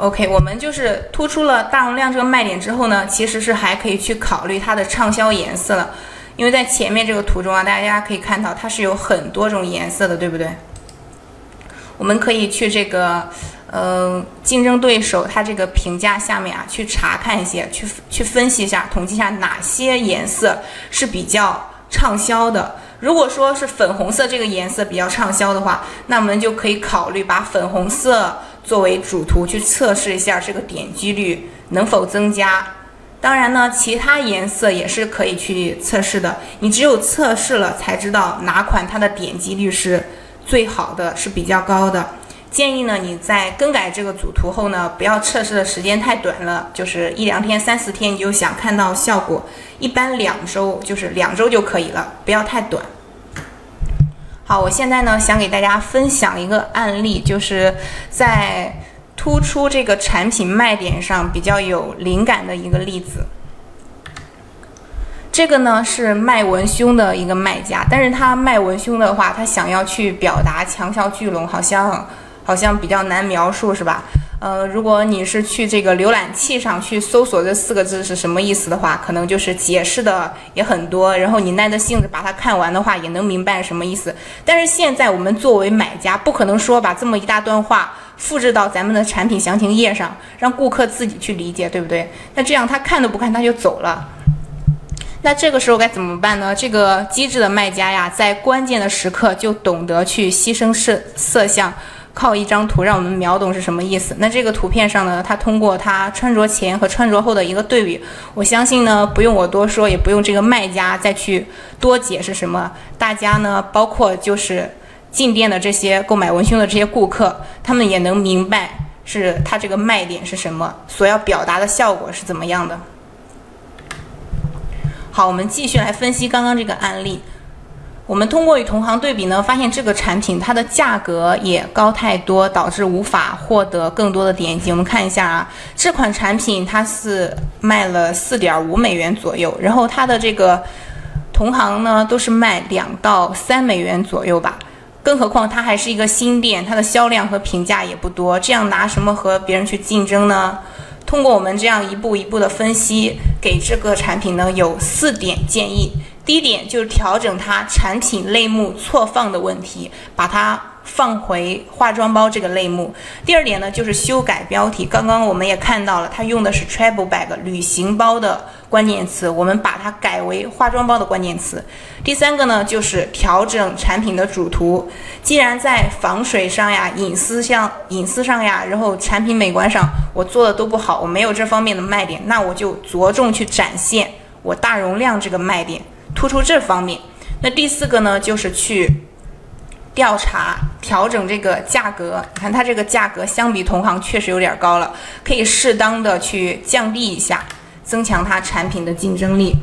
OK，我们就是突出了大容量这个卖点之后呢，其实是还可以去考虑它的畅销颜色了，因为在前面这个图中啊，大家可以看到它是有很多种颜色的，对不对？我们可以去这个，呃，竞争对手它这个评价下面啊，去查看一些，去去分析一下，统计一下哪些颜色是比较畅销的。如果说是粉红色这个颜色比较畅销的话，那我们就可以考虑把粉红色作为主图去测试一下这个点击率能否增加。当然呢，其他颜色也是可以去测试的。你只有测试了才知道哪款它的点击率是。最好的是比较高的，建议呢你在更改这个主图后呢，不要测试的时间太短了，就是一两天、三四天你就想看到效果，一般两周就是两周就可以了，不要太短。好，我现在呢想给大家分享一个案例，就是在突出这个产品卖点上比较有灵感的一个例子。这个呢是卖文胸的一个卖家，但是他卖文胸的话，他想要去表达强效聚拢，好像好像比较难描述，是吧？呃，如果你是去这个浏览器上去搜索这四个字是什么意思的话，可能就是解释的也很多，然后你耐着性子把它看完的话，也能明白什么意思。但是现在我们作为买家，不可能说把这么一大段话复制到咱们的产品详情页上，让顾客自己去理解，对不对？那这样他看都不看，他就走了。那这个时候该怎么办呢？这个机智的卖家呀，在关键的时刻就懂得去牺牲色色相，靠一张图让我们秒懂是什么意思。那这个图片上呢，他通过他穿着前和穿着后的一个对比，我相信呢，不用我多说，也不用这个卖家再去多解释什么，大家呢，包括就是进店的这些购买文胸的这些顾客，他们也能明白是他这个卖点是什么，所要表达的效果是怎么样的。好，我们继续来分析刚刚这个案例。我们通过与同行对比呢，发现这个产品它的价格也高太多，导致无法获得更多的点击。我们看一下啊，这款产品它是卖了四点五美元左右，然后它的这个同行呢都是卖两到三美元左右吧。更何况它还是一个新店，它的销量和评价也不多，这样拿什么和别人去竞争呢？通过我们这样一步一步的分析，给这个产品呢有四点建议。第一点就是调整它产品类目错放的问题，把它。放回化妆包这个类目。第二点呢，就是修改标题。刚刚我们也看到了，它用的是 travel bag 旅行包的关键词，我们把它改为化妆包的关键词。第三个呢，就是调整产品的主图。既然在防水上呀、隐私上、隐私上呀，然后产品美观上我做的都不好，我没有这方面的卖点，那我就着重去展现我大容量这个卖点，突出这方面。那第四个呢，就是去。调查调整这个价格，你看它这个价格相比同行确实有点高了，可以适当的去降低一下，增强它产品的竞争力。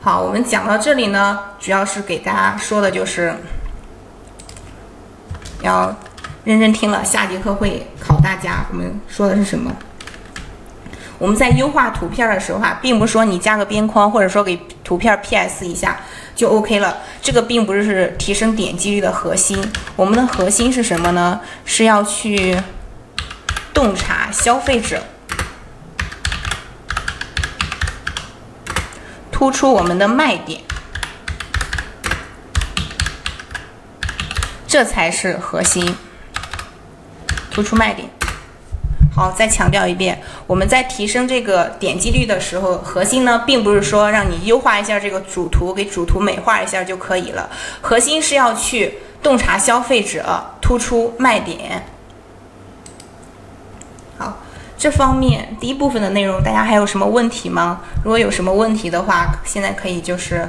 好，我们讲到这里呢，主要是给大家说的就是要认真听了，下节课会考大家。我们说的是什么？我们在优化图片的时候啊，并不是说你加个边框，或者说给图片 PS 一下。就 OK 了，这个并不是提升点击率的核心。我们的核心是什么呢？是要去洞察消费者，突出我们的卖点，这才是核心，突出卖点。好，再强调一遍，我们在提升这个点击率的时候，核心呢，并不是说让你优化一下这个主图，给主图美化一下就可以了。核心是要去洞察消费者，突出卖点。好，这方面第一部分的内容，大家还有什么问题吗？如果有什么问题的话，现在可以就是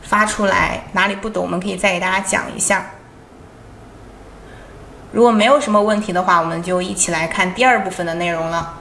发出来，哪里不懂，我们可以再给大家讲一下。如果没有什么问题的话，我们就一起来看第二部分的内容了。